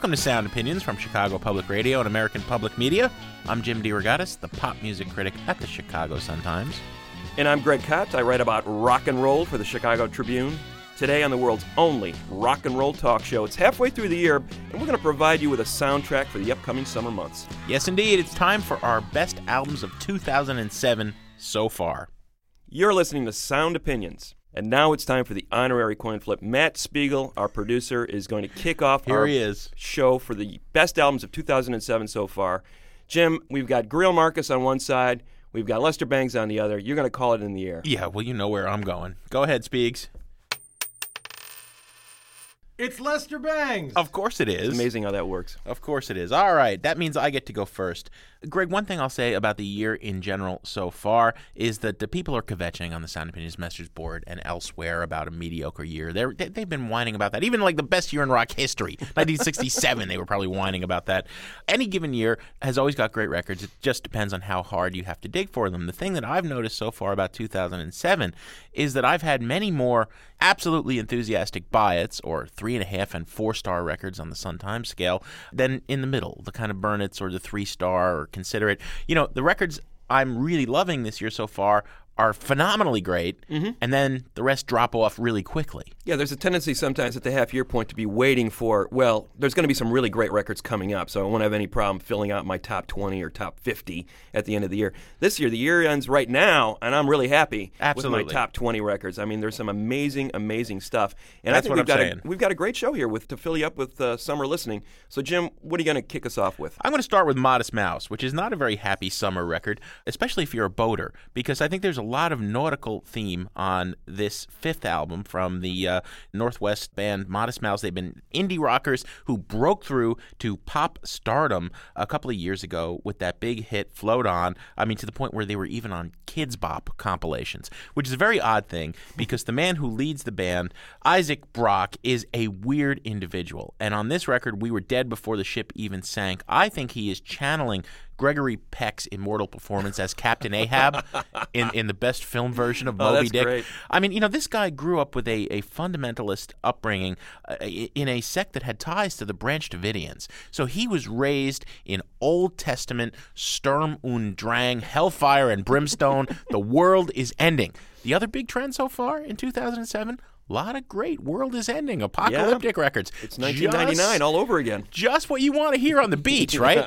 Welcome to Sound Opinions from Chicago Public Radio and American Public Media. I'm Jim DeRogatis, the pop music critic at the Chicago Sun-Times. And I'm Greg Kot. I write about rock and roll for the Chicago Tribune. Today on the world's only rock and roll talk show. It's halfway through the year, and we're going to provide you with a soundtrack for the upcoming summer months. Yes, indeed, it's time for our best albums of 2007 so far. You're listening to Sound Opinions. And now it's time for the honorary coin flip. Matt Spiegel, our producer, is going to kick off Here our he is. show for the best albums of 2007 so far. Jim, we've got Greil Marcus on one side, we've got Lester Bangs on the other. You're going to call it in the air. Yeah, well, you know where I'm going. Go ahead, Spiegs. It's Lester Bangs. Of course it is. It's amazing how that works. Of course it is. All right, that means I get to go first. Greg, one thing I'll say about the year in general so far is that the people are kvetching on the Sound Opinions message board and elsewhere about a mediocre year. They're, they, they've been whining about that. Even like the best year in rock history, 1967, they were probably whining about that. Any given year has always got great records. It just depends on how hard you have to dig for them. The thing that I've noticed so far about 2007 is that I've had many more absolutely enthusiastic buy-its or three and a half and four star records on the Sun Times scale than in the middle, the kind of burn its or the three star or consider it. You know, the records I'm really loving this year so far are phenomenally great, and then the rest drop off really quickly. Yeah, there's a tendency sometimes at the half year point to be waiting for, well, there's going to be some really great records coming up, so I won't have any problem filling out my top 20 or top 50 at the end of the year. This year, the year ends right now, and I'm really happy with my top 20 records. I mean, there's some amazing, amazing stuff. And That's I think what we've I'm got saying. A, we've got a great show here with to fill you up with uh, summer listening. So, Jim, what are you going to kick us off with? I'm going to start with Modest Mouse, which is not a very happy summer record, especially if you're a boater, because I think there's a lot of nautical theme on this fifth album from the uh, Northwest band Modest Mouse. They've been indie rockers who broke through to pop stardom a couple of years ago with that big hit Float On. I mean, to the point where they were even on Kidz Bop compilations, which is a very odd thing because the man who leads the band, Isaac Brock, is a weird individual. And on this record, we were dead before the ship even sank. I think he is channeling Gregory Peck's immortal performance as Captain Ahab in, in the best film version of Oh, Moby that's Dick. great. I mean, you know, this guy grew up with a, a fundamentalist upbringing uh, in a sect that had ties to the Branch Davidians. So he was raised in Old Testament Sturm und Drang, hellfire and brimstone. the world is ending. The other big trend so far in 2007 a lot of great world is ending apocalyptic records. It's 1999 Just- all over again. just what you want to hear on the beach, right?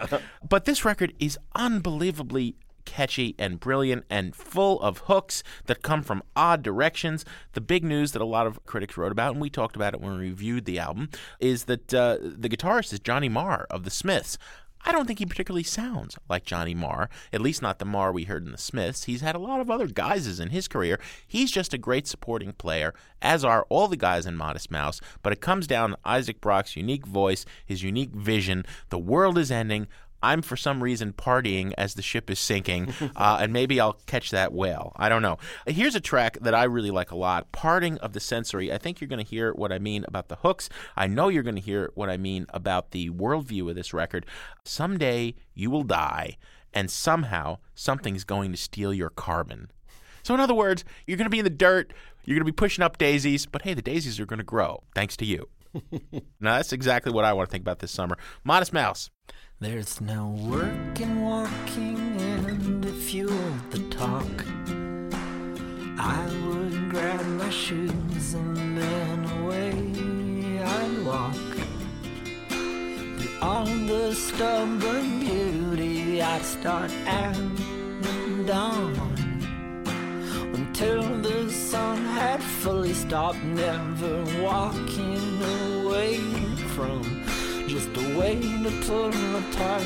but this record is unbelievably catchy and brilliant and full of hooks that come from odd directions. The big news that a lot of critics wrote about, and we talked about it when we reviewed the album, is that uh, the guitarist is Johnny Marr of the Smiths. I don't think he particularly sounds like Johnny Marr, at least not the Marr we heard in the Smiths. He's had a lot of other guises in his career. He's just a great supporting player, as are all the guys in Modest Mouse. But it comes down to Isaac Brock's unique voice, his unique vision. The world is ending. I'm for some reason partying as the ship is sinking, uh, and maybe I'll catch that whale. I don't know. Here's a track that I really like a lot Parting of the Sensory. I think you're going to hear what I mean about the hooks. I know you're going to hear what I mean about the worldview of this record. Someday you will die, and somehow something's going to steal your carbon. So, in other words, you're going to be in the dirt, you're going to be pushing up daisies, but hey, the daisies are going to grow thanks to you. now, that's exactly what I want to think about this summer. Modest Mouse. There's no work in walking and to fuel the talk. I would grab my shoes and then away I'd walk. Beyond the stubborn beauty, I'd start at dawn. Until the sun had fully stopped, never walking away from just a way to pull apart,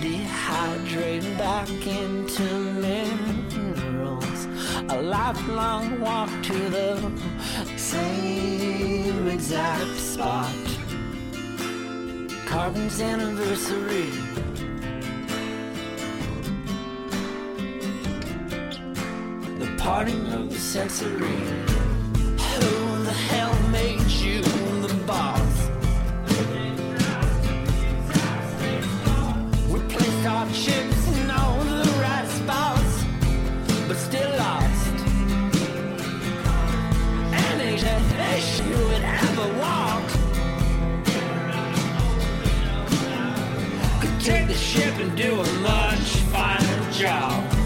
dehydrate back into minerals. A lifelong walk to the same exact spot. Carbon's anniversary. The parting of the sensory. Who the hell made you the boss? An issue it ever walked. Could take the ship and do a much finer job.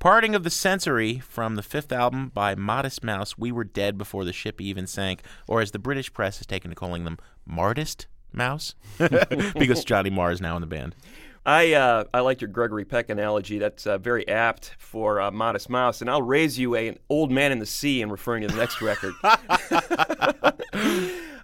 Parting of the Sensory from the fifth album by Modest Mouse, We Were Dead Before the Ship Even Sank, or as the British press has taken to calling them, Martist Mouse, because Johnny Marr is now in the band. I uh, I like your Gregory Peck analogy. That's uh, very apt for uh, Modest Mouse. And I'll raise you a, an old man in the sea in referring to the next record.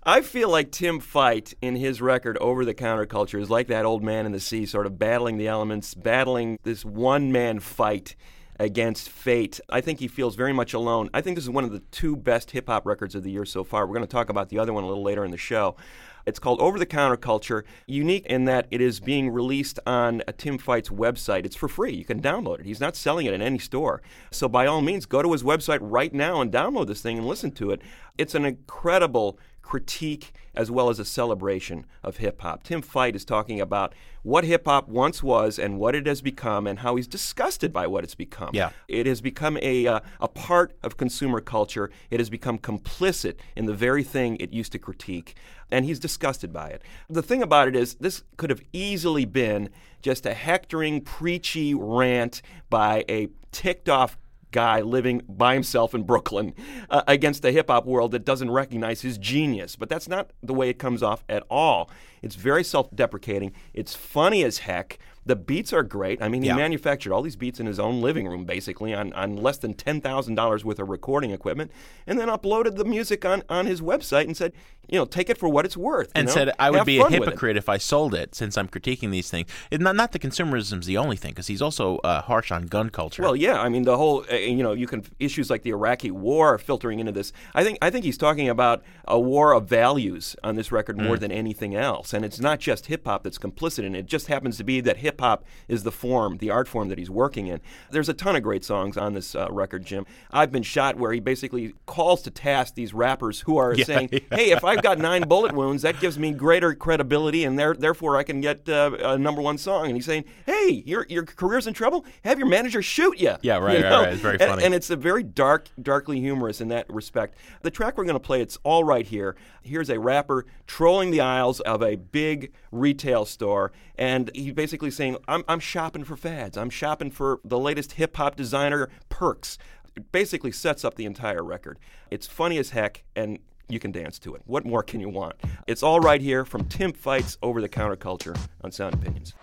I feel like Tim Fite in his record Over the Counterculture is like that old man in the sea, sort of battling the elements, battling this one man fight against fate. I think he feels very much alone. I think this is one of the two best hip hop records of the year so far. We're going to talk about the other one a little later in the show. It's called Over the Counter Culture, unique in that it is being released on Tim Fite's website. It's for free. You can download it. He's not selling it in any store. So by all means, go to his website right now and download this thing and listen to it. It's an incredible critique as well as a celebration of hip hop. Tim Fite is talking about what hip hop once was and what it has become and how he's disgusted by what it's become. Yeah. It has become a, uh, a part of consumer culture. It has become complicit in the very thing it used to critique. And he's disgusted by it. The thing about it is, this could have easily been just a hectoring, preachy rant by a ticked off guy living by himself in Brooklyn uh, against the hip hop world that doesn't recognize his genius. But that's not the way it comes off at all. It's very self deprecating. It's funny as heck. The beats are great. I mean, he Yeah. manufactured all these beats in his own living room, basically, on, on less than $10,000 worth of recording equipment, and then uploaded the music on, on his website and said, you know, take it for what it's worth. you and know? said I would Have be a fun with it." hypocrite if I sold it, since I'm critiquing these things. It, not, not that consumerism's the only thing, because he's also uh, harsh on gun culture. Well, yeah, I mean the whole, uh, you know, you can issues like the Iraqi War are filtering into this. I think I think he's talking about a war of values on this record more than anything else, and it's not just hip hop that's complicit in it. It just happens to be that hip hop is the form, the art form that he's working in. There's a ton of great songs on this uh, record, Jim. I've been shot where he basically calls to task these rappers who are saying, "Hey, if I've got nine bullet wounds, that gives me greater credibility, and there, therefore I can get uh, a number one song." And he's saying, "Hey, your your career's in trouble. Have your manager shoot you." Yeah, right, You right, right. It's very And- funny. and it's a very dark, darkly humorous in that respect. The track we're going to play, it's all right here. Here's a rapper trolling the aisles of a big retail store, and he's basically saying, I'm, I'm shopping for fads. I'm shopping for the latest hip hop designer perks. It basically sets up the entire record. It's funny as heck, and you can dance to it. What more can you want? It's all right here from Tim Fites Over the Counterculture on Sound Opinions.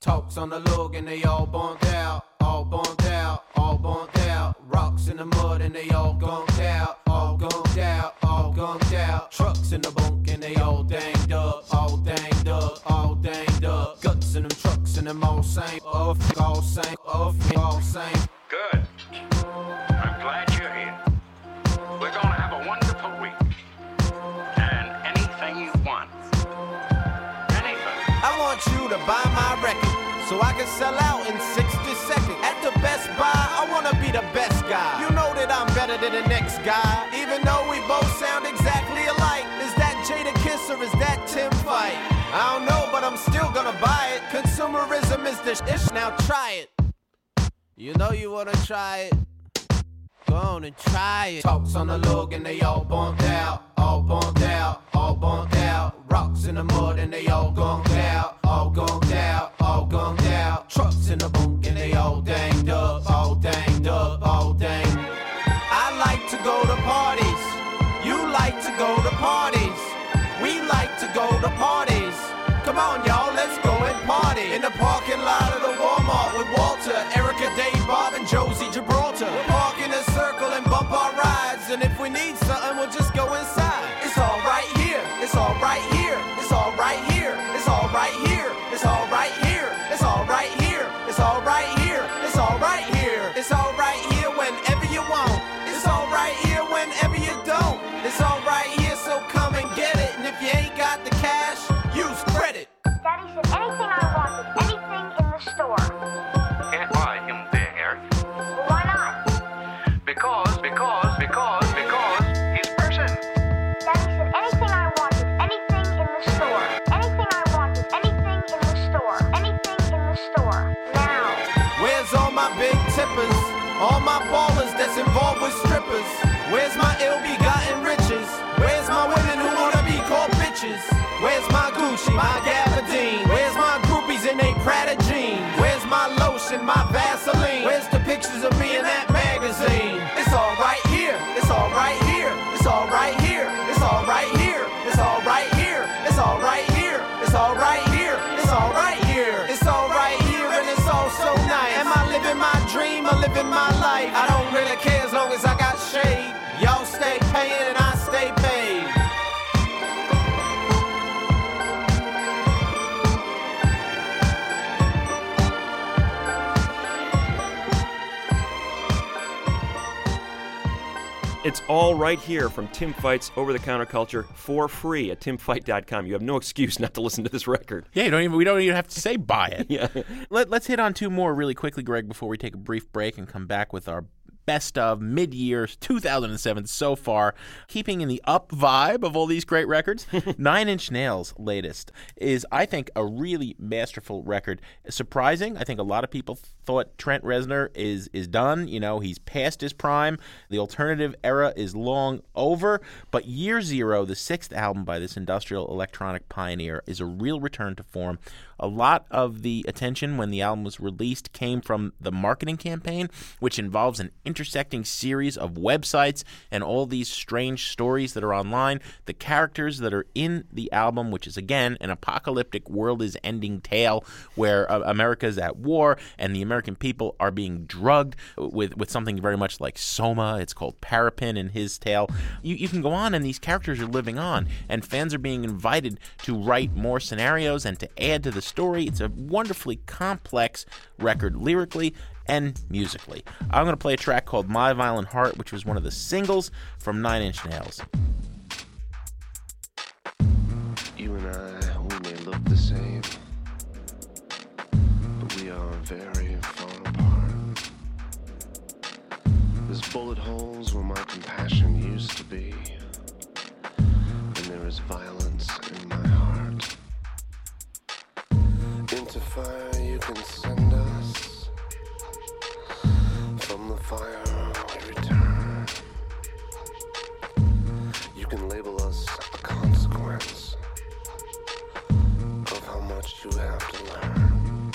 Talks on the log and they all bumped out, all bumped out, all bumped out. Rocks in the mud and they all gunked out, all gunked out, all gunked out. Trucks in the bunk and they all danged up, all danged and them all same, off, all same, off, all same. Good. I'm glad you're here. We're to have a wonderful week. And anything you want. Anything. I want you to buy my record so I can sell out in 60 seconds. At the Best Buy, I want to be the best guy. You know that I'm better than the next guy, even though we both sound exactly alike. Is that Jadakiss or is that gonna buy it. Consumerism is the ish. Now try it. You know you wanna try it. Go on and try it. Talks on the log and they all bumped out, all bumped out, all bumped out. Rocks in the mud and they all gunked out, all gunked out, all gunked out. Trucks in the bunk and they all danged up, all danged up, all danged. I like to go to parties. You like to go to parties. We like to go to parties. Come on, y'all, let's go and party in the parking lot of the Walmart with Walter, Erica, Dave, Bob, and Josie Gibraltar. We'll park in a circle and bump our rides, and if we need something, we'll just go inside. Lotion, my Vaseline? Where's the pictures of me and that It's all right here from Tim Fites Over the Counter Culture for free at timfite.com. You have no excuse not to listen to this record. Yeah, you don't even, we don't even have to say buy it. Yeah. Let, let's hit on two more really quickly, Greg, before we take a brief break and come back with our best of mid years 2007 so far. Keeping in the up vibe of all these great records, Nine Inch Nails' latest is, I think, a really masterful record. Surprising. I think a lot of people thought Trent Reznor is is done. You know, he's past his prime. The alternative era is long over. But Year Zero, the sixth album by this industrial electronic pioneer, is a real return to form. A lot of the attention when the album was released came from the marketing campaign, which involves an intersecting series of websites and all these strange stories that are online. The characters that are in the album, which is again an apocalyptic world is ending tale where uh, America is at war and the American people are being drugged with, with something very much like Soma. It's called Parepin in his tale. You, you can go on, and these characters are living on, and fans are being invited to write more scenarios and to add to the story. It's a wonderfully complex record lyrically and musically. I'm going to play a track called My Violent Heart, which was one of the singles from Nine Inch Nails. You and I, we may look the same, but we are very far apart. There's bullet holes where my compassion used to be, and there is violence in fire you can send us, from the fire we return. You can label us a consequence of how much you have to learn.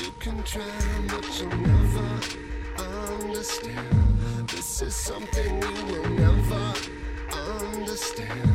You can try, but you'll never understand. This is something you will never understand?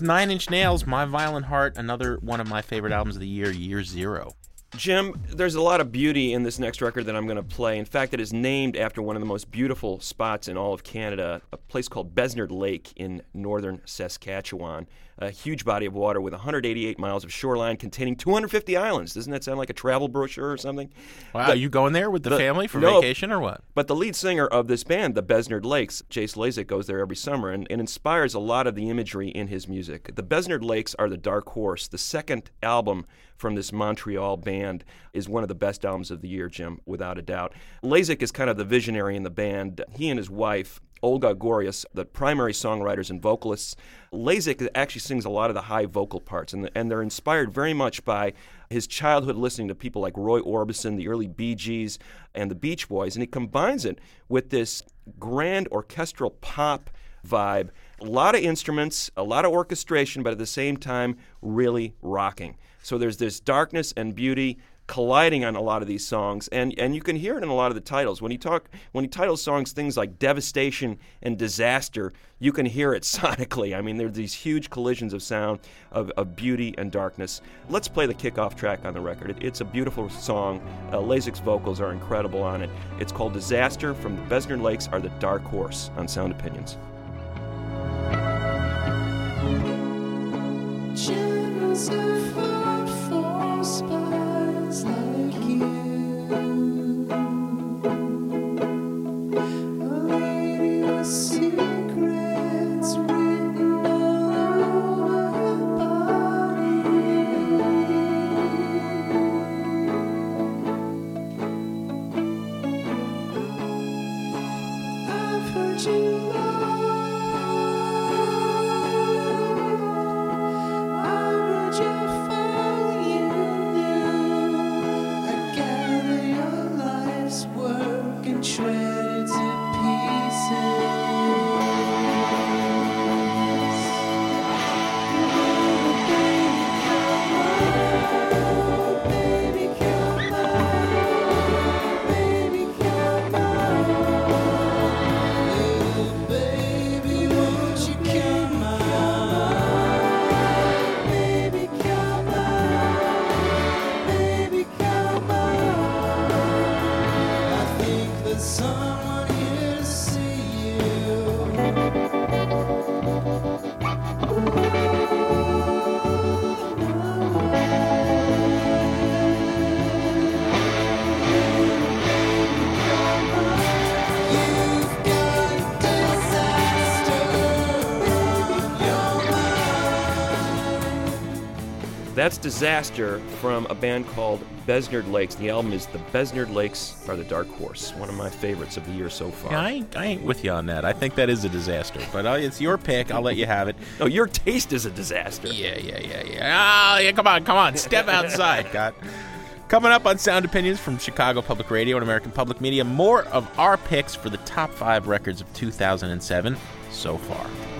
Nine Inch Nails, My Violent Heart, another one of my favorite albums of the year, Year Zero. Jim, there's a lot of beauty in this next record that I'm going to play. In fact, it is named after one of the most beautiful spots in all of Canada, a place called Besnard Lake in northern Saskatchewan. A huge body of water with 188 miles of shoreline containing 250 islands. Doesn't that sound like a travel brochure or something? Wow, Are you going there with the but- family for no, vacation or what? But the lead singer of this band, the Besnard Lakes, Jace Lasek, goes there every summer and, and inspires a lot of the imagery in his music. The Besnard Lakes are the dark horse. The second album from this Montreal band is one of the best albums of the year, Jim, without a doubt. Lasek is kind of the visionary in the band. He and his wife, Olga Goreas, the primary songwriters and vocalists. Lasek actually sings a lot of the high vocal parts, and, and they're inspired very much by his childhood listening to people like Roy Orbison, the early Bee Gees, and the Beach Boys, and he combines it with this grand orchestral pop vibe. A lot of instruments, a lot of orchestration, but at the same time, really rocking. So there's this darkness and beauty colliding on a lot of these songs, and, and you can hear it in a lot of the titles. When he talk when he titles songs things like devastation and disaster, you can hear it sonically. I mean, there's these huge collisions of sound, of, of beauty and darkness. Let's play the kickoff track on the record. It, it's a beautiful song. Uh, vocals are incredible on it. It's called Disaster from the Besnard Lakes are the Dark Horse on Sound Opinions. Heart That's Disaster from a band called Besnard Lakes. The album is The Besnard Lakes Are the Dark Horse, one of my favorites of the year so far. Yeah, I ain't, I ain't with you on that. I think that is a disaster, but uh, it's your pick. I'll let you have it. No, your taste is a disaster. Yeah, yeah, yeah, yeah. Oh, yeah, come on, come on. Step outside, God. Coming up on Sound Opinions from Chicago Public Radio and American Public Media, more of our picks for the top five records of 2007 so far.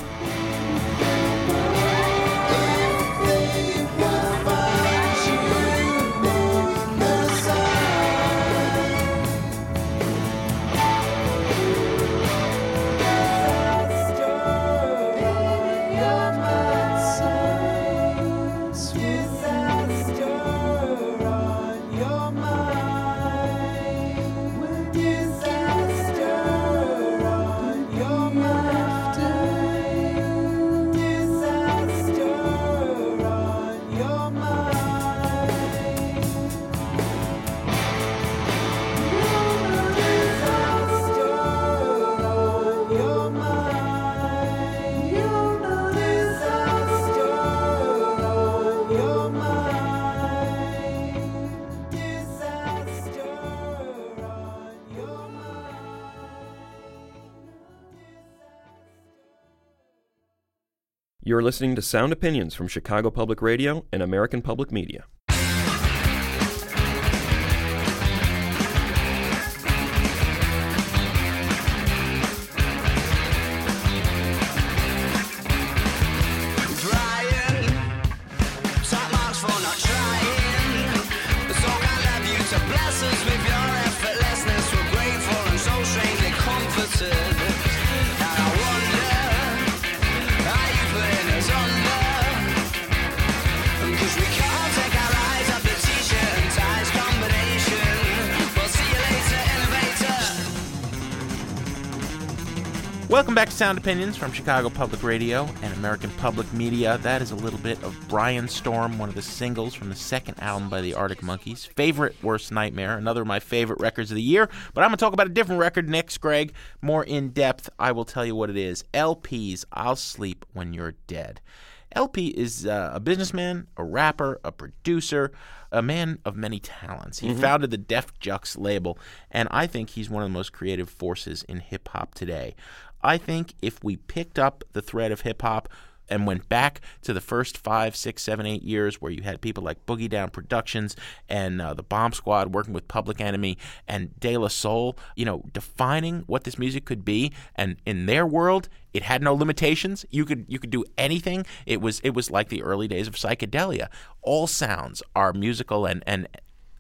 You're listening to Sound Opinions from Chicago Public Radio and American Public Media. Welcome back to Sound Opinions from Chicago Public Radio and American Public Media. That is a little bit of Brianstorm, one of the singles from the second album by the Arctic Monkeys. Favorite Worst Nightmare, another of my favorite records of the year. But I'm going to talk about a different record next, Greg. More in depth, I will tell you what it is. El-P's I'll Sleep When You're Dead. El-P is uh, a businessman, a rapper, a producer, a man of many talents. He founded the Def Jux label, and I think he's one of the most creative forces in hip hop today. I think if we picked up the thread of hip hop and went back to the first five, six, seven, eight years where you had people like Boogie Down Productions and uh, the Bomb Squad working with Public Enemy and De La Soul, you know, defining what this music could be. And in their world, it had no limitations. You could you could do anything. It was it was like the early days of psychedelia. All sounds are musical and and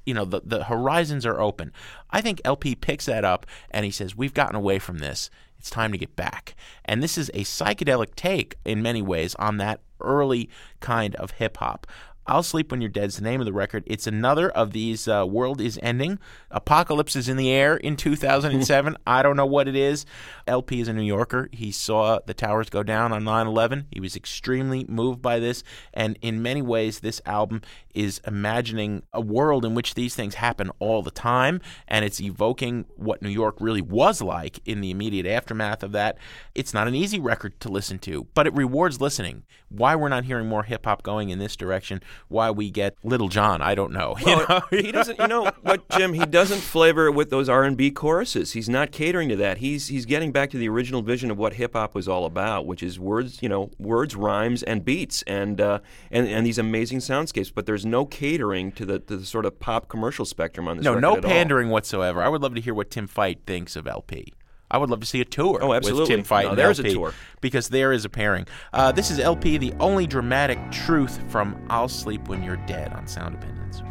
you know the the horizons are open. I think El-P picks that up and he says we've gotten away from this. It's time to get back. And this is a psychedelic take in many ways on that early kind of hip hop. I'll Sleep When You're Dead is the name of the record. It's another of these uh, World is Ending. Apocalypse is in the air in 2007. I don't know what it is. El-P is a New Yorker. He saw the towers go down on 9 11. He was extremely moved by this. And in many ways, this album is imagining a world in which these things happen all the time. And it's evoking what New York really was like in the immediate aftermath of that. It's not an easy record to listen to, but it rewards listening. Why we're not hearing more hip hop going in this direction, why we get Lil Jon, I don't know. You know? he doesn't. You know what, Jim? He doesn't flavor it with those R and B choruses. He's not catering to that. He's he's getting back to the original vision of what hip hop was all about, which is words, you know, words, rhymes, and beats, and uh, and and these amazing soundscapes. But there's no catering to the to the sort of pop commercial spectrum on this. no, no at all. pandering whatsoever. I would love to hear what Tim Fite thinks of El-P. I would love to see a tour Oh, with absolutely. Tim Fite No, and there's a tour. because there is a pairing. Uh, this is El-P, the overly dramatic truth from "I'll Sleep When You're Dead" on Sound Opinions.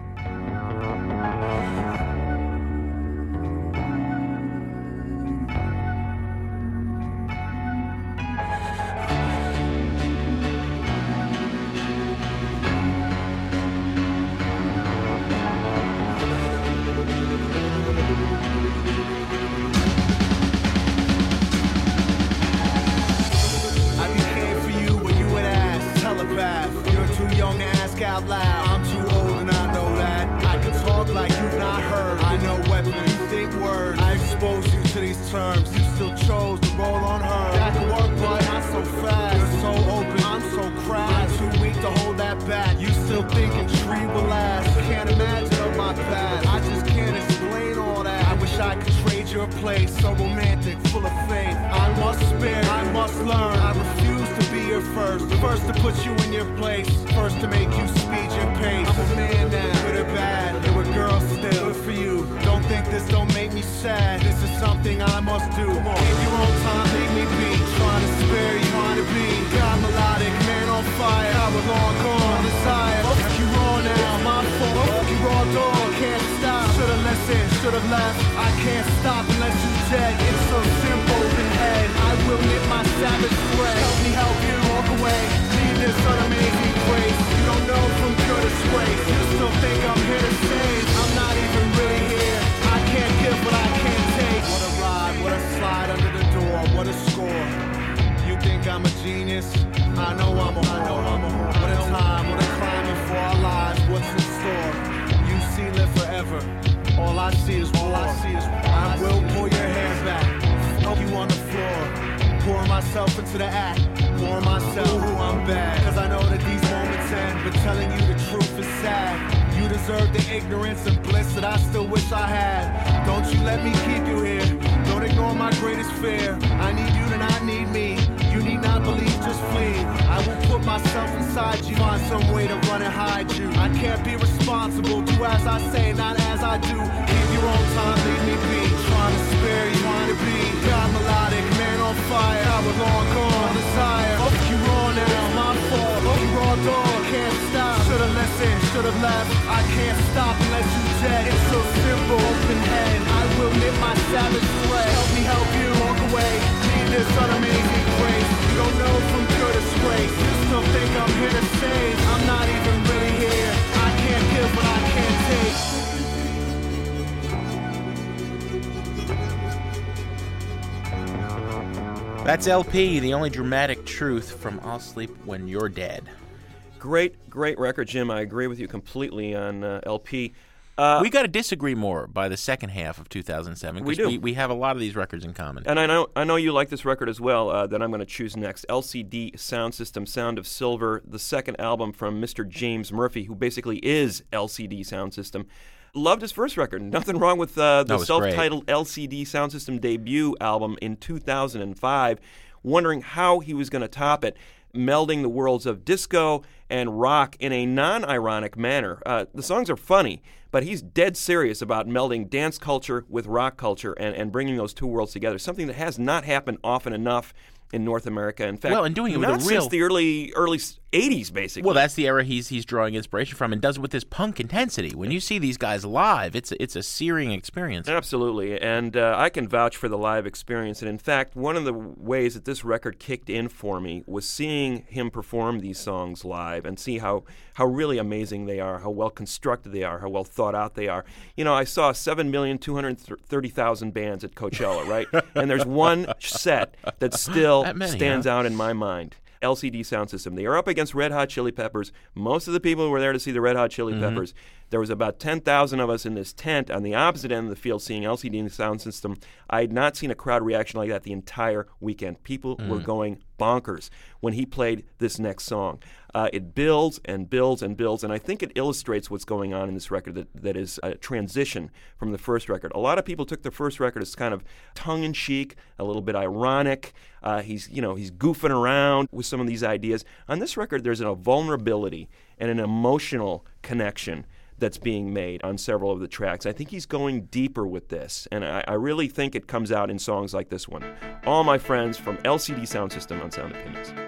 Must spare, I must learn. I refuse to be your first. First to put you in your place. First to make you speed your pace. I'm a man now, good or bad. And we're girls still. Good for you. Don't think this don't make me sad. This is something I must do. In your own time, make me be. Trying to spare you, trying to be. God melodic, man on fire. I was long gone, desire. Oh. Fuck you raw now, my fault. Oh. Fuck you raw dog, can't stop. Should've listened, should've left. I can't stop unless you dead. It's savage thread. Help me help you walk away. Leave this unamazing grace. You don't know from good disgrace. You still think I'm here to save. I'm not even really here. I can't give what I can't take. What a ride, what a slide under the door, what a score. You think I'm a genius? I know I'm a whore. What a time, what a climbing for our lives. What's in store? You see, live forever. All I see is war. All I see is I will pull your hair back. Fuck you on the floor. Pour myself into the act. Pour myself. Ooh, I'm bad. Cause I know that these moments end. But telling you the truth is sad. You deserve the ignorance and bliss that I still wish I had. Don't you let me keep you here. Don't ignore my greatest fear. I need you to not need me. You need not believe, just flee. I will pull some way to run and hide you. I can't be responsible. Do as I say, not as I do. Keep your own time, leave me be. Trying to spare you, trying to be. God melodic, on fire. I was long gone, desire. If you wrong now, it's my fault. If you raw dog, can't stop. Should've listened, should've left. I can't stop unless you dead. It's so simple, open head. I will knit my savage thread. Help me help you walk away. Need this unamazing grace. You don't know from pure disgrace. You still think I'm here to save. I'm not even really here. I can't give what I can't That's El-P, the overly dramatic truth from I'll Sleep When You're Dead. Great, great record, Jim. I agree with you completely on uh, El-P. Uh, we got to disagree more by the second half of 2007. We do. We, we have a lot of these records in common. And I know I know you like this record as well. Uh, that I'm going to choose next. LCD Sound System, Sound of Silver, the second album from Mr. James Murphy, who basically is LCD Sound System. Loved his first record. Nothing wrong with uh, the great. self-titled LCD Sound System debut album in 2005. Wondering how he was going to top it, melding the worlds of disco and rock in a non-ironic manner. Uh, the songs are funny, but he's dead serious about melding dance culture with rock culture and, and bringing those two worlds together. Something that has not happened often enough in North America. In fact, Well, and doing it with not a real- since the early early 80s, basically. Well, that's the era he's he's drawing inspiration from, and does it with this punk intensity. When you see these guys live, it's a, it's a searing experience. Absolutely, and uh, I can vouch for the live experience. And in fact, one of the ways that this record kicked in for me was seeing him perform these songs live and see how how really amazing they are, how well constructed they are, how well thought out they are. You know, I saw seven million two hundred thirty thousand bands at Coachella, right? and there's one set that still That many, stands huh? out in my mind. LCD Sound System. They are up against Red Hot Chili Peppers. Most of the people were there to see the Red Hot Chili Mm-hmm. Peppers. There was about 10,000 of us in this tent on the opposite end of the field seeing LCD Sound System. I had not seen a crowd reaction like that the entire weekend. People Mm. were going bonkers when he played this next song. Uh, it builds and builds and builds, and I think it illustrates what's going on in this record that, that is a transition from the first record. A lot of people took the first record as kind of tongue in cheek, a little bit ironic. Uh, he's, you know, he's goofing around with some of these ideas. On this record, there's a vulnerability and an emotional connection that's being made on several of the tracks. I think he's going deeper with this, and I, I really think it comes out in songs like this one. All My Friends from LCD Sound System on Sound Opinions.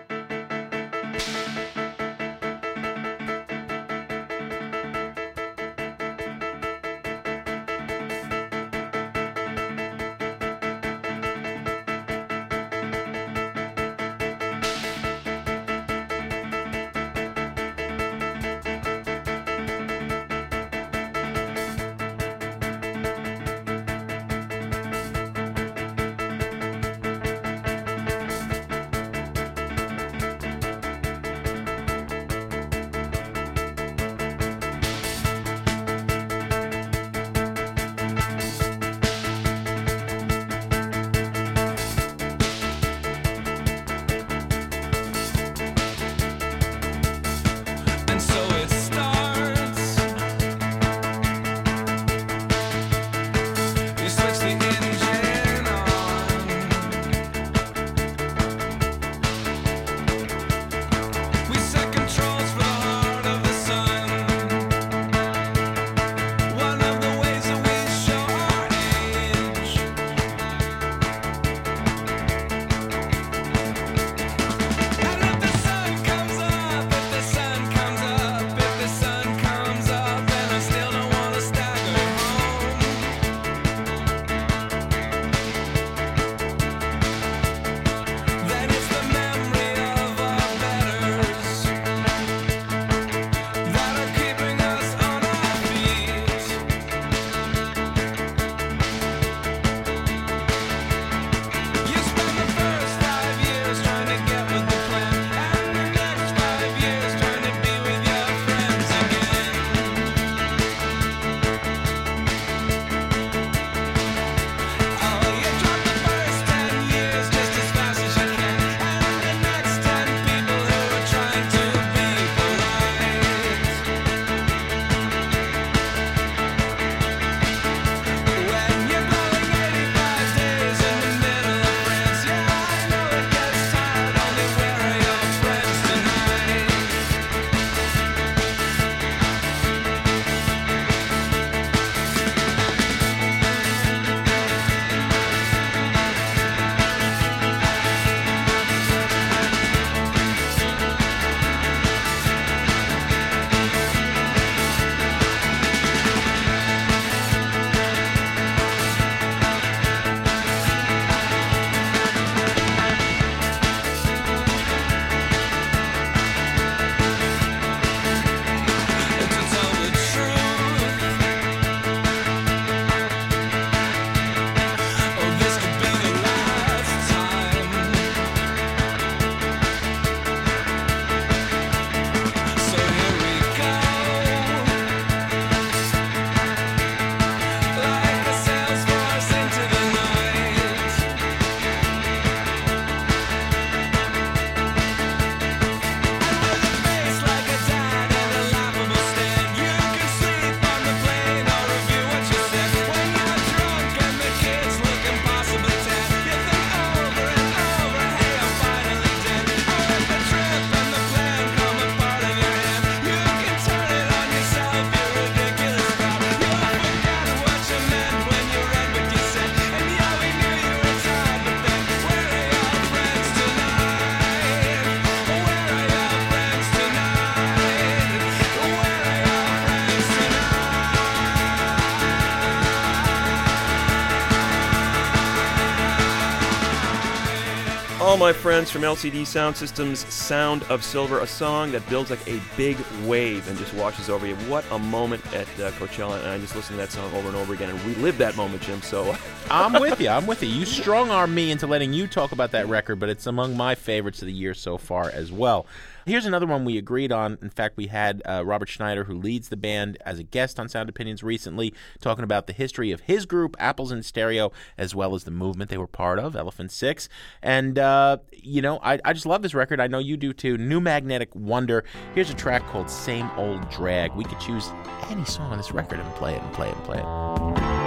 My friends from LCD Soundsystem's, Sound of Silver, a song that builds like a big wave and just washes over you. What a moment at uh, Coachella, and I just listened to that song over and over again and relived that moment, Jim. So I'm with you. I'm with you. You strong arm me into letting you talk about that record, but it's among my favorites of the year so far as well. Here's another one we agreed on. In fact, we had uh, Robert Schneider, who leads the band, as a guest on Sound Opinions recently, talking about the history of his group, Apples in Stereo, as well as the movement they were part of, Elephant Six. And, uh, you know, I, I just love this record. I know you do too. New Magnetic Wonder. Here's a track called Same Old Drag. We could choose any song on this record and play it and play it and play it.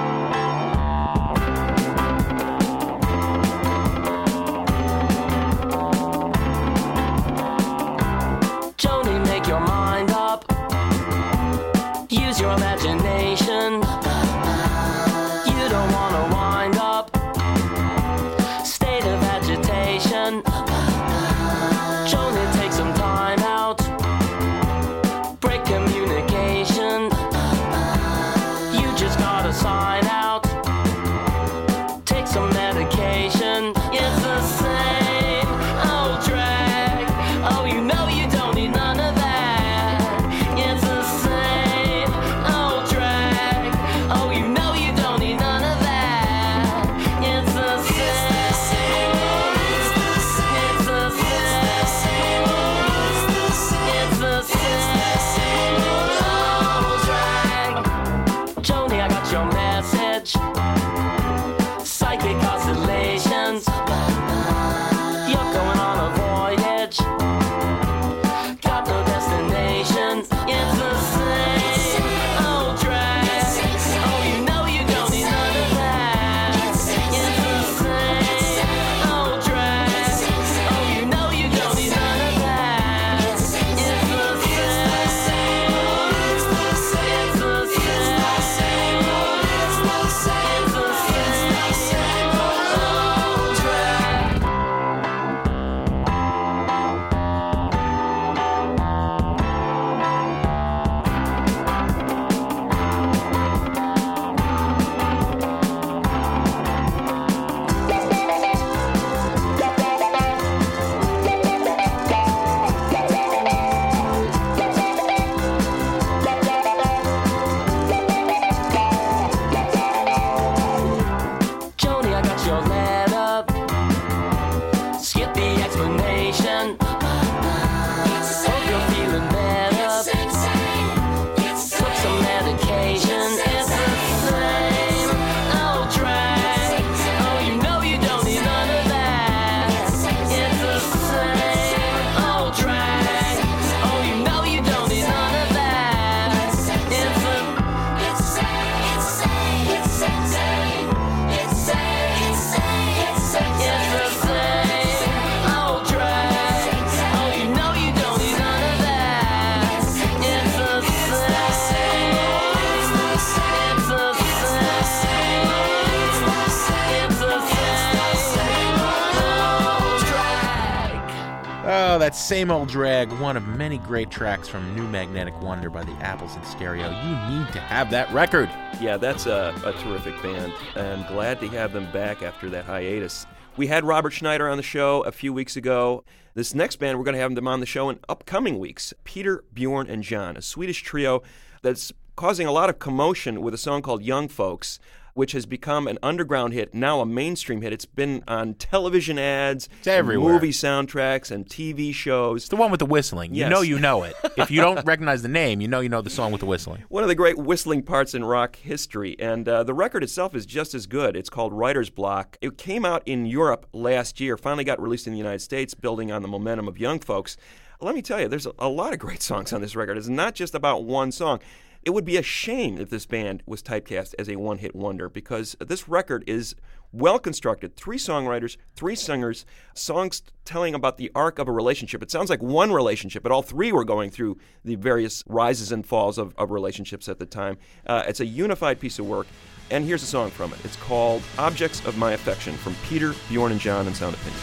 Same old drag, one of many great tracks from New Magnetic Wonder by the Apples in Stereo. You need to have that record. Yeah, that's a, a terrific band. I'm glad to have them back after that hiatus. We had Robert Schneider on the show a few weeks ago. This next band, we're going to have them on the show in upcoming weeks Peter, Bjorn, and John, a Swedish trio that's causing a lot of commotion with a song called Young Folks. Which has become an underground hit, now a mainstream hit. It's been on television ads, everywhere. movie soundtracks, and TV shows. It's the one with the whistling. Yes. You know you know it. if you don't recognize the name, you know you know the song with the whistling. One of the great whistling parts in rock history, and uh, the record itself is just as good. It's called Writer's Block. It came out in Europe last year, finally got released in the United States, building on the momentum of Young Folks. Let me tell you, there's a lot of great songs on this record. It's not just about one song. It would be a shame if this band was typecast as a one hit wonder because this record is well constructed. Three songwriters, three singers, songs telling about the arc of a relationship. It sounds like one relationship, but all three were going through the various rises and falls of, of relationships at the time. Uh, it's a unified piece of work. And here's a song from it. It's called Objects of My Affection from Peter, Bjorn, and John and Sound Opinions.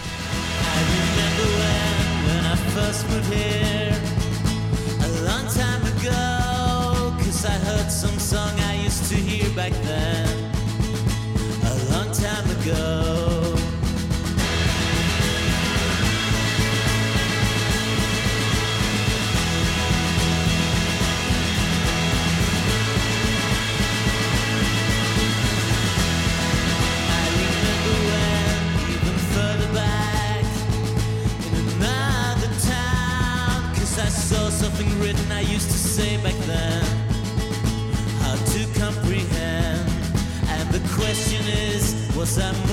Cause I heard some song I used to hear back then a long time ago. Is,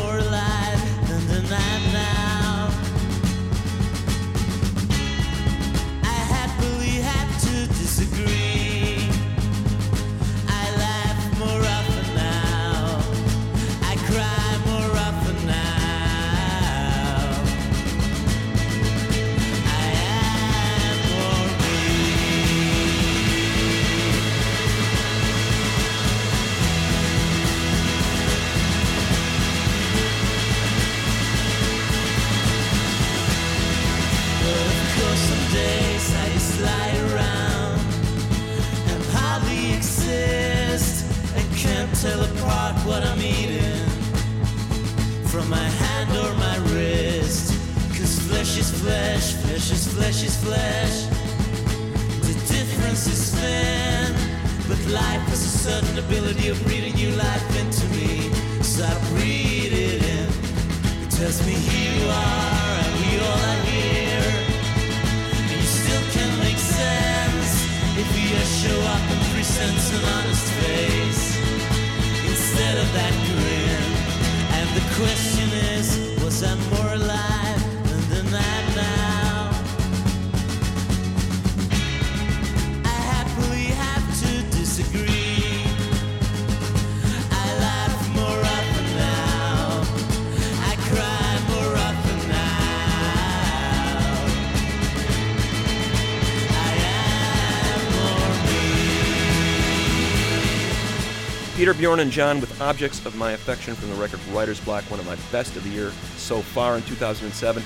Peter Bjorn and John with Objects of My Affection from the record Writer's Block, one of my best of the year so far in 2007.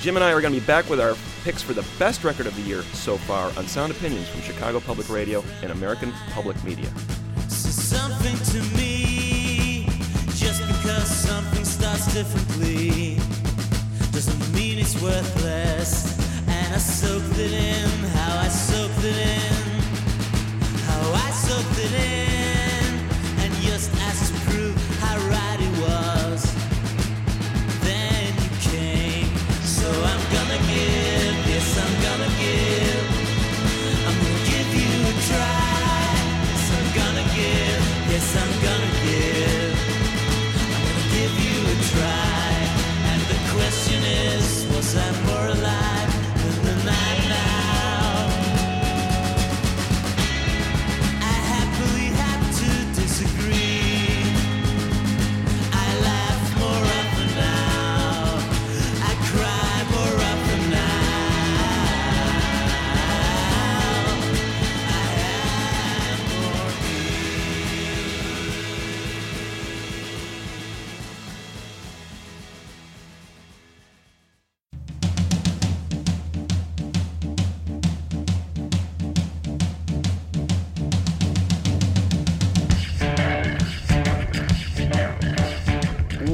Jim and I are going to be back with our picks for the best record of the year so far on Sound Opinions from Chicago Public Radio and American Public Media. Doesn't mean it's worthless. And I soaked it in, how I soaked it in, how I soaked it in, just asked to prove how right it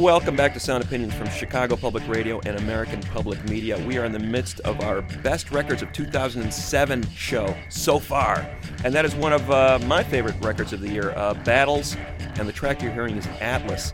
Welcome back to Sound Opinions from Chicago Public Radio and American Public Media. We are in the midst of our best records of 2007 show so far, and that is one of uh, my favorite records of the year, uh, Battles, and the track you're hearing is Atlas.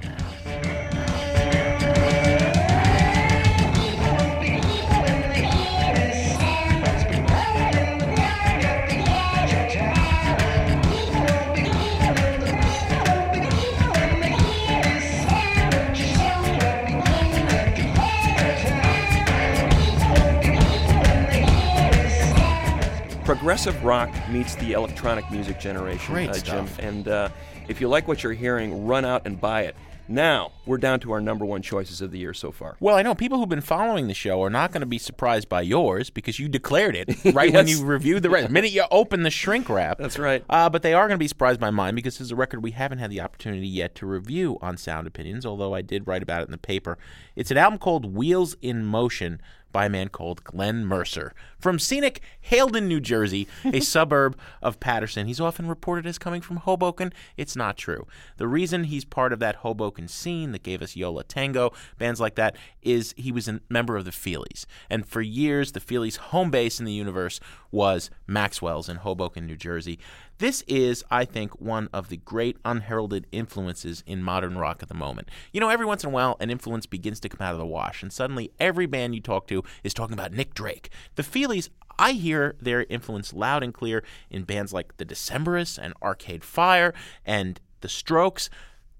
Progressive rock meets the electronic music generation, Great uh, Jim. stuff. And uh, if you like what you're hearing, run out and buy it. Now we're down to our number one choices of the year so far. Well, I know people who've been following the show are not going to be surprised by yours because you declared it right when you reviewed the record. The minute you open the shrink wrap. That's right. Uh, but they are going to be surprised by mine because it's a record we haven't had the opportunity yet to review on Sound Opinions, although I did write about it in the paper. It's an album called Wheels in Motion by a man called Glenn Mercer from scenic Haledon, New Jersey, a suburb of Paterson. He's often reported as coming from Hoboken. It's not true. The reason he's part of that Hoboken scene that gave us Yo La Tengo, bands like that, is he was a member of the Feelies. And for years, the Feelies' home base in the universe was Maxwell's in Hoboken, New Jersey. This is, I think, one of the great unheralded influences in modern rock at the moment. You know, every once in a while, an influence begins to come out of the wash, and suddenly every band you talk to is talking about Nick Drake. The Feelies I hear their influence loud and clear in bands like The Decemberists and Arcade Fire and The Strokes.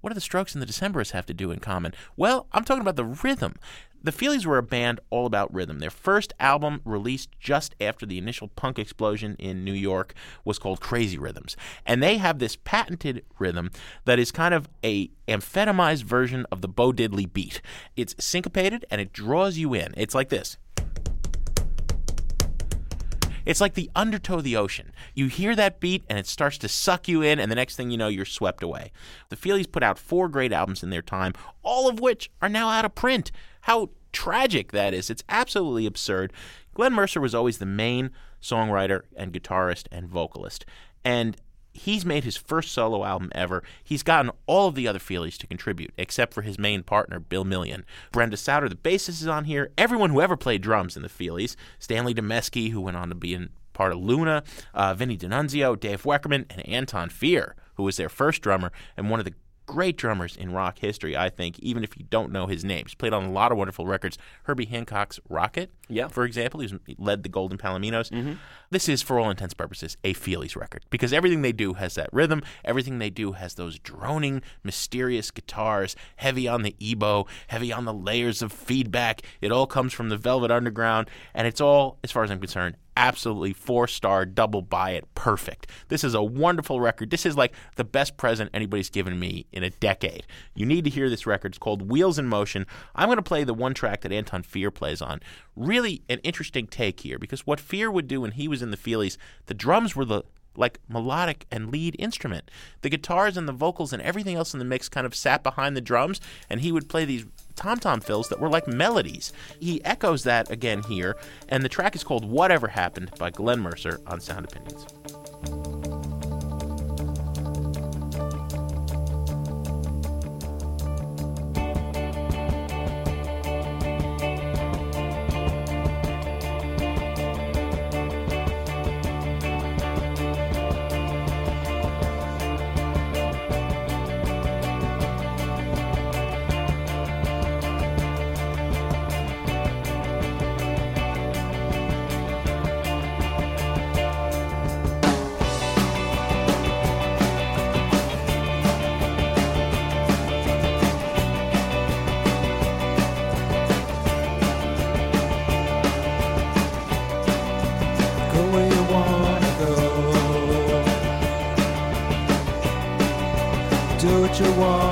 What do the Strokes and the Decemberists have to do in common? Well, I'm talking about the rhythm. The Feelies were a band all about rhythm. Their first album, released just after the initial punk explosion in New York, was called Crazy Rhythms. And they have this patented rhythm that is kind of a amphetamized version of the Bo Diddley beat. It's syncopated and it draws you in. It's like this. It's like the undertow of the ocean. You hear that beat and it starts to suck you in, and the next thing you know, you're swept away. The Feelies put out four great albums in their time, all of which are now out of print. How tragic that is. It's absolutely absurd. Glenn Mercer was always the main songwriter and guitarist and vocalist. And he's made his first solo album ever. He's gotten all of the other Feelies to contribute, except for his main partner, Bill Million. Brenda Sauter, the bassist, is on here. Everyone who ever played drums in the Feelies. Stanley Demeski, who went on to be in part of Luna, uh, Vinny DeNunzio, Dave Weckerman, and Anton Fier, who was their first drummer and one of the great drummers in rock history, I think, even if you don't know his name. He's played on a lot of wonderful records. Herbie Hancock's Rockit, Yeah. for example, he's he led the Golden Palominos. Mm-hmm. This is, for all intents and purposes, a Feelies record because everything they do has that rhythm. Everything they do has those droning, mysterious guitars, heavy on the EBow, heavy on the layers of feedback. It all comes from the Velvet Underground, and it's all, as far as I'm concerned, absolutely four star double buy it perfect. This is a wonderful record. This is like the best present anybody's given me in a decade. You need to hear this record. It's called Wheels in Motion. I'm going to play the one track that Anton Fier plays on. Really an interesting take here because what Fier would do when he was in the Feelies, the drums were the like melodic and lead instrument. The guitars and the vocals and everything else in the mix kind of sat behind the drums, and he would play these tom tom fills that were like melodies. He echoes that again here, and the track is called Whatever Happened by Glenn Mercer on Sound Opinions. What you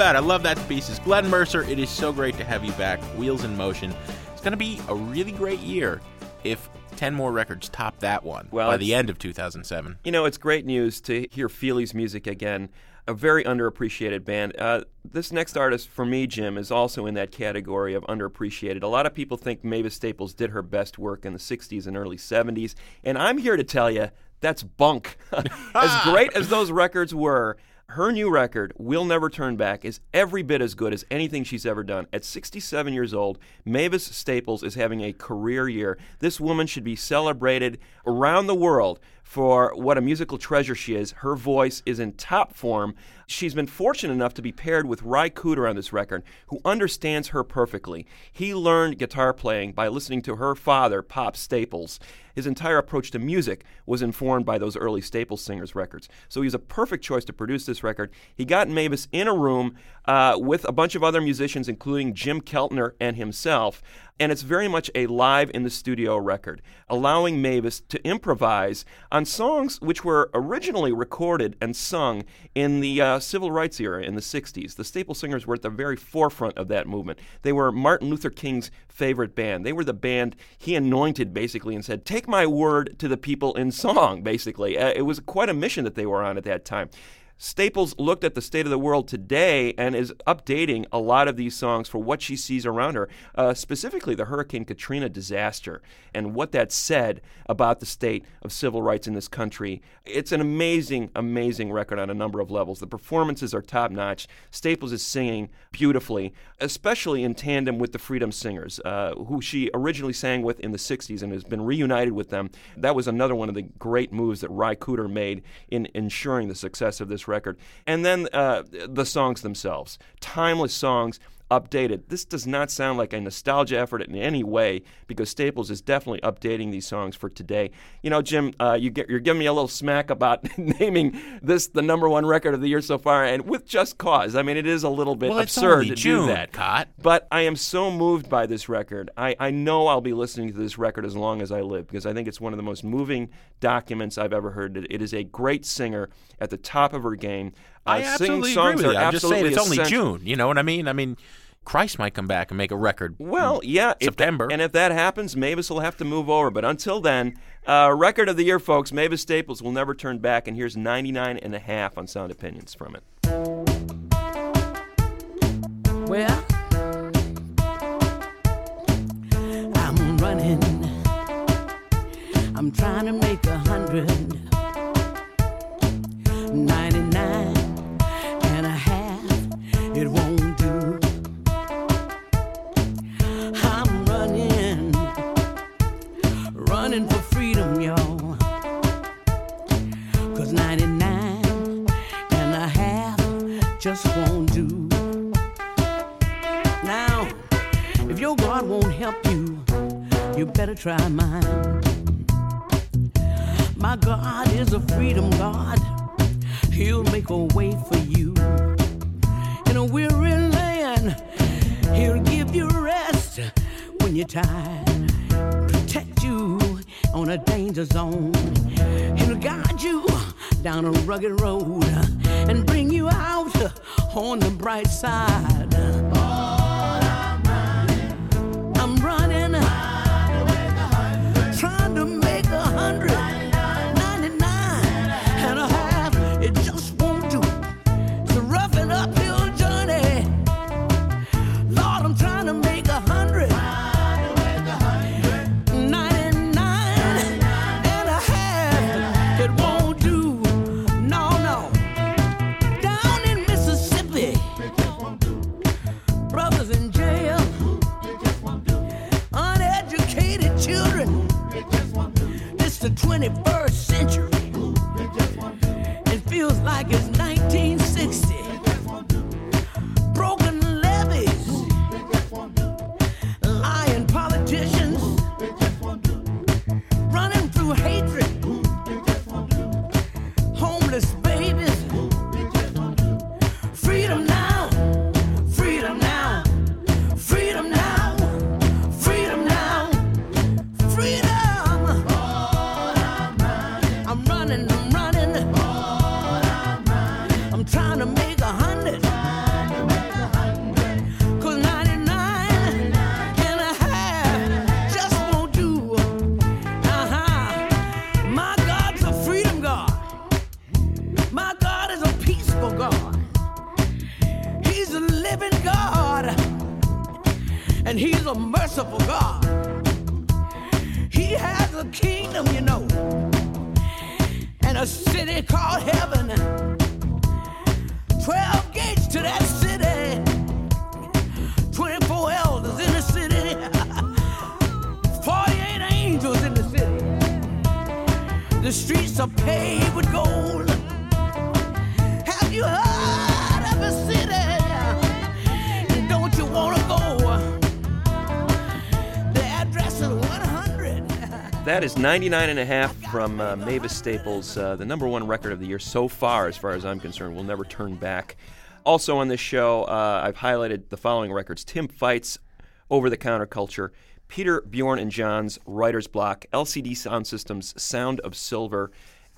that. I love that pieces. Glenn Mercer, it is so great to have you back. Wheels in Motion. It's going to be a really great year if 10 more records top that one Well, by the end of 2007. You know, it's great news to hear Feelies' music again. A very underappreciated band. Uh, this next artist, for me, Jim, is also in that category of underappreciated. A lot of people think Mavis Staples did her best work in the 60s and early 70s, and I'm here to tell you that's bunk. as great as those records were, Her new record, We'll Never Turn Back, is every bit as good as anything she's ever done. At 67 years old, Mavis Staples is having a career year. This woman should be celebrated around the world for what a musical treasure she is. Her voice is in top form. She's been fortunate enough to be paired with Ry Cooder on this record, who understands her perfectly. He learned guitar playing by listening to her father, Pop Staples. His entire approach to music was informed by those early Staples Singers records. So he was a perfect choice to produce this record. He got Mavis in a room uh, with a bunch of other musicians, including Jim Keltner and himself. And it's very much a live in the studio record, allowing Mavis to improvise on songs which were originally recorded and sung in the uh, civil rights era in the 60s. The Staple Singers were at the very forefront of that movement. They were Martin Luther King's favorite band. They were the band he anointed basically and said, Take my word to the people in song, basically. Uh, it was quite a mission that they were on at that time. Staples looked at the state of the world today and is updating a lot of these songs for what she sees around her, uh, specifically the Hurricane Katrina disaster and what that said about the state of civil rights in this country. It's an amazing, amazing record on a number of levels. The performances are top notch. Staples is singing beautifully, especially in tandem with the Freedom Singers, uh, who she originally sang with in the 60s and has been reunited with them. That was another one of the great moves that Ry Cooder made in ensuring the success of this record. And then uh, the songs themselves, timeless songs updated. This does not sound like a nostalgia effort in any way because Staples is definitely updating these songs for today. You know, Jim, uh, you get, you're giving me a little smack about naming this the number one record of the year so far, and with just cause. I mean, it is a little bit Well, absurd to June, do that. Kot. But I am so moved by this record. I, I know I'll be listening to this record as long as I live because I think it's one of the most moving documents I've ever heard. It, it is a great singer at the top of her game. Uh, I singing absolutely songs agree with you. I'm just saying absolutely it's only. June. You know what I mean? I mean, Christ might come back and make a record. Well, yeah, if that- September. and if that happens, Mavis will have to move over. But until then, uh, record of the year, folks. Mavis Staples will never turn back, and here's 99 and a half on Sound Opinions from it. Well, I'm running. I'm trying to make a hundred. Just won't do. Now, if your God won't help you, you better try mine. My God is a freedom God. He'll make a way for you. In a weary land, He'll give you rest when you're tired. Protect you on a danger zone. He'll guide you down a rugged road and bring you out on the bright side. I'm running, trying to make a hundred. 24 And He's a merciful God. He has a kingdom, you know, and a city called heaven. 12 gates to that city. 24 elders in the city. 48 angels in the city. The streets are paved with gold. That is 99 and a half from uh, Mavis Staples, uh, the number one record of the year so far, as far as I'm concerned. We'll never turn back. Also on this show, uh, I've highlighted the following records Tim Fite's, Over the Counterculture, Peter, Bjorn, and John's Writer's Block, LCD Soundsystem's, Sound of Silver,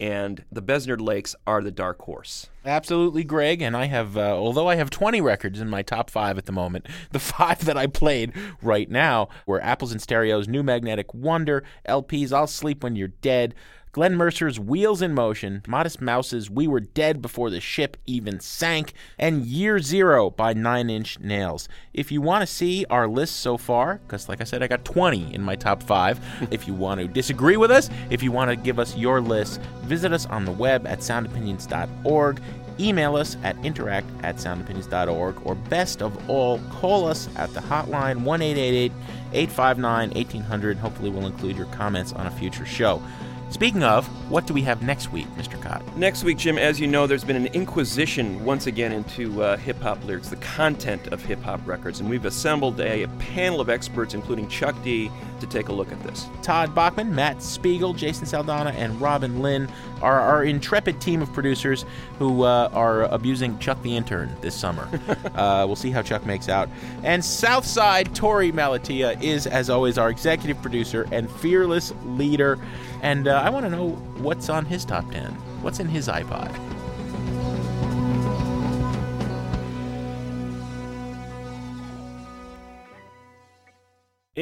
and the Besnard Lakes are the dark horse. Absolutely, Greg. And I have, uh, although I have 20 records in my top five at the moment, the five that I played right now were Apples in Stereo's, New Magnetic Wonder, El-P's I'll Sleep When You're Dead, Glenn Mercer's Wheels in Motion, Modest Mouse's We Were Dead Before the Ship Even Sank, and Year Zero by Nine Inch Nails. If you want to see our list so far, because like I said, I got 20 in my top five, if you want to disagree with us, if you want to give us your list, visit us on the web at soundopinions.org. Email us at interact at soundopinions.org, or best of all, call us at the hotline 1 859 1800. Hopefully, we'll include your comments on a future show. Speaking of, what do we have next week, Mr. Kot? Next week, Jim, as you know, there's been an inquisition once again into uh, hip hop lyrics, the content of hip hop records, and we've assembled a, a panel of experts, including Chuck D, to take a look at this. Todd Bachman, Matt Spiegel, Jason Saldanha, and Robin Linn are our intrepid team of producers who uh, are abusing Chuck the intern this summer. uh, we'll see how Chuck makes out. And Southside Torey Malatia is, as always, our executive producer and fearless leader. And uh, I want to know what's on his top 10. What's in his iPod?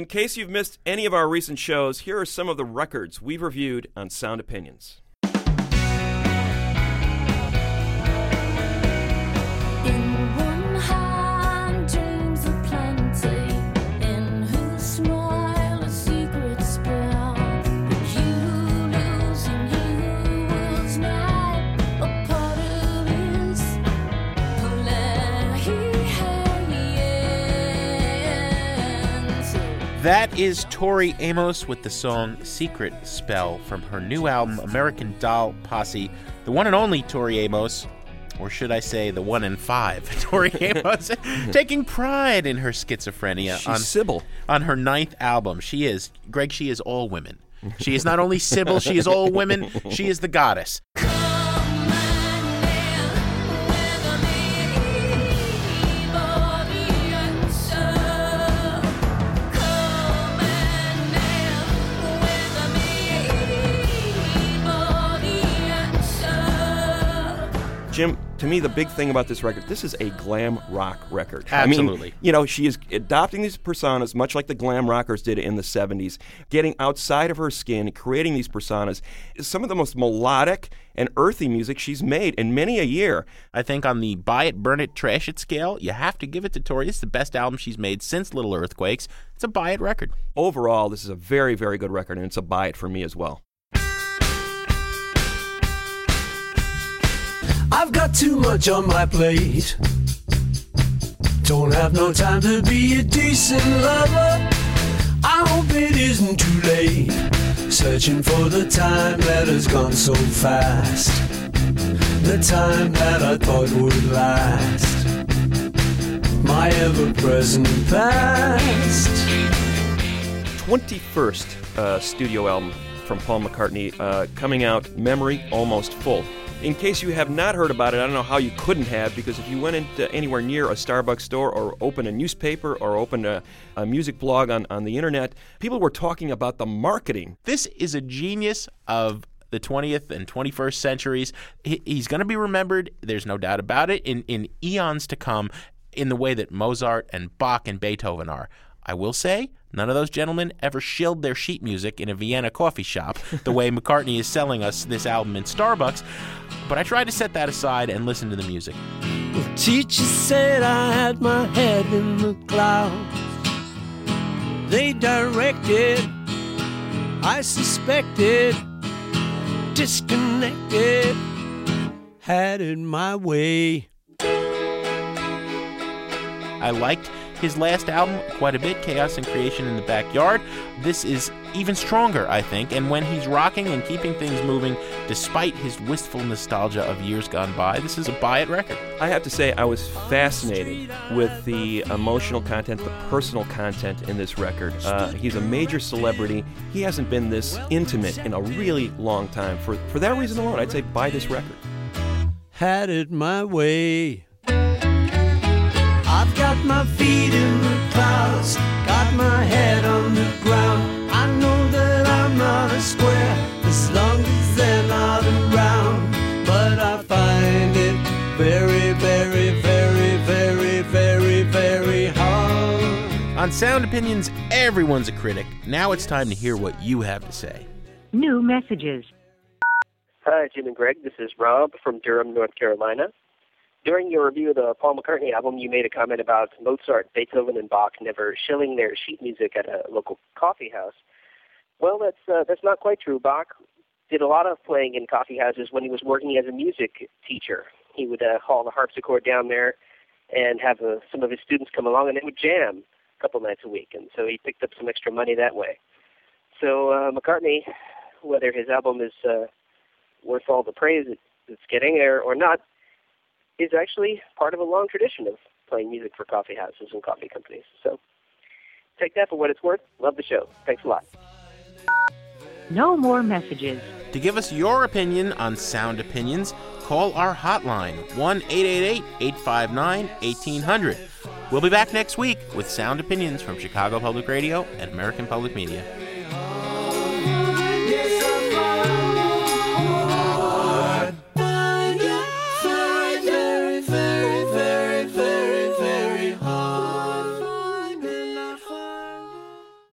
In case you've missed any of our recent shows, here are some of the records we've reviewed on Sound Opinions. That is Tori Amos with the song Secret Spell from her new album, American Doll Posse. The one and only Tori Amos, or should I say the one in five, Tori Amos, taking pride in her schizophrenia She's on Sybil. On her ninth album. She is, Greg, she is all women. She is not only Sybil, she is all women, she is the goddess. Jim, to me, the big thing about this record, this is a glam rock record. Absolutely. I mean, you know, she is adopting these personas much like the glam rockers did in the 70s, getting outside of her skin, creating these personas. Some of the most melodic and earthy music she's made in many a year. I think on the buy it, burn it, trash it scale, you have to give it to Tori. This is the best album she's made since Little Earthquakes. It's a buy it record. Overall, this is a very, very good record, and it's a buy it for me as well. I've got too much on my plate. Don't have no time to be a decent lover. I hope it isn't too late. Searching for the time that has gone so fast. The time that I thought would last. My ever present past. 21st uh, studio album from Paul McCartney uh, coming out, Memory Almost Full. In case you have not heard about it, I don't know how you couldn't have, because if you went into anywhere near a Starbucks store or opened a newspaper or opened a, a music blog on, on the internet, people were talking about the marketing. This is a genius of the 20th and 21st centuries. He, he's going to be remembered, there's no doubt about it, in, in eons to come in the way that Mozart and Bach and Beethoven are. I will say, none of those gentlemen ever shilled their sheet music in a Vienna coffee shop the way McCartney is selling us this album in Starbucks. But I tried to set that aside and listen to the music. The teacher said I had my head in the clouds. They directed, I suspected, disconnected, had it my way. I liked his last album quite a bit, Chaos and Creation in the Backyard. This is even stronger, I think, and when he's rocking and keeping things moving despite his wistful nostalgia of years gone by, this is a buy it record. I have to say, I was fascinated with the emotional content, the personal content in this record. Uh, he's a major celebrity. He hasn't been this intimate in a really long time. For, for that reason alone, I'd say buy this record. Had it my way. I've got my feet in the clouds, got my head on the ground. I know that I'm not a square as long as they're not around. But I find it very, very, very, very, very, very hard. On Sound Opinions, everyone's a critic. Now it's time to hear what you have to say. New messages. Hi, Jim and Greg. This is Rob from Durham, North Carolina. During your review of the Paul McCartney album, you made a comment about Mozart, Beethoven, and Bach never shilling their sheet music at a local coffee house. Well, that's uh, that's not quite true. Bach did a lot of playing in coffee houses when he was working as a music teacher. He would uh, haul the harpsichord down there and have uh, some of his students come along, and they would jam a couple nights a week. And so he picked up some extra money that way. So uh, McCartney, whether his album is uh, worth all the praise it, it's getting or, or not, is actually part of a long tradition of playing music for coffee houses and coffee companies. So take that for what it's worth. Love the show. Thanks a lot. No more messages. To give us your opinion on Sound Opinions, call our hotline 1 888 859 1800. We'll be back next week with Sound Opinions from Chicago Public Radio and American Public Media.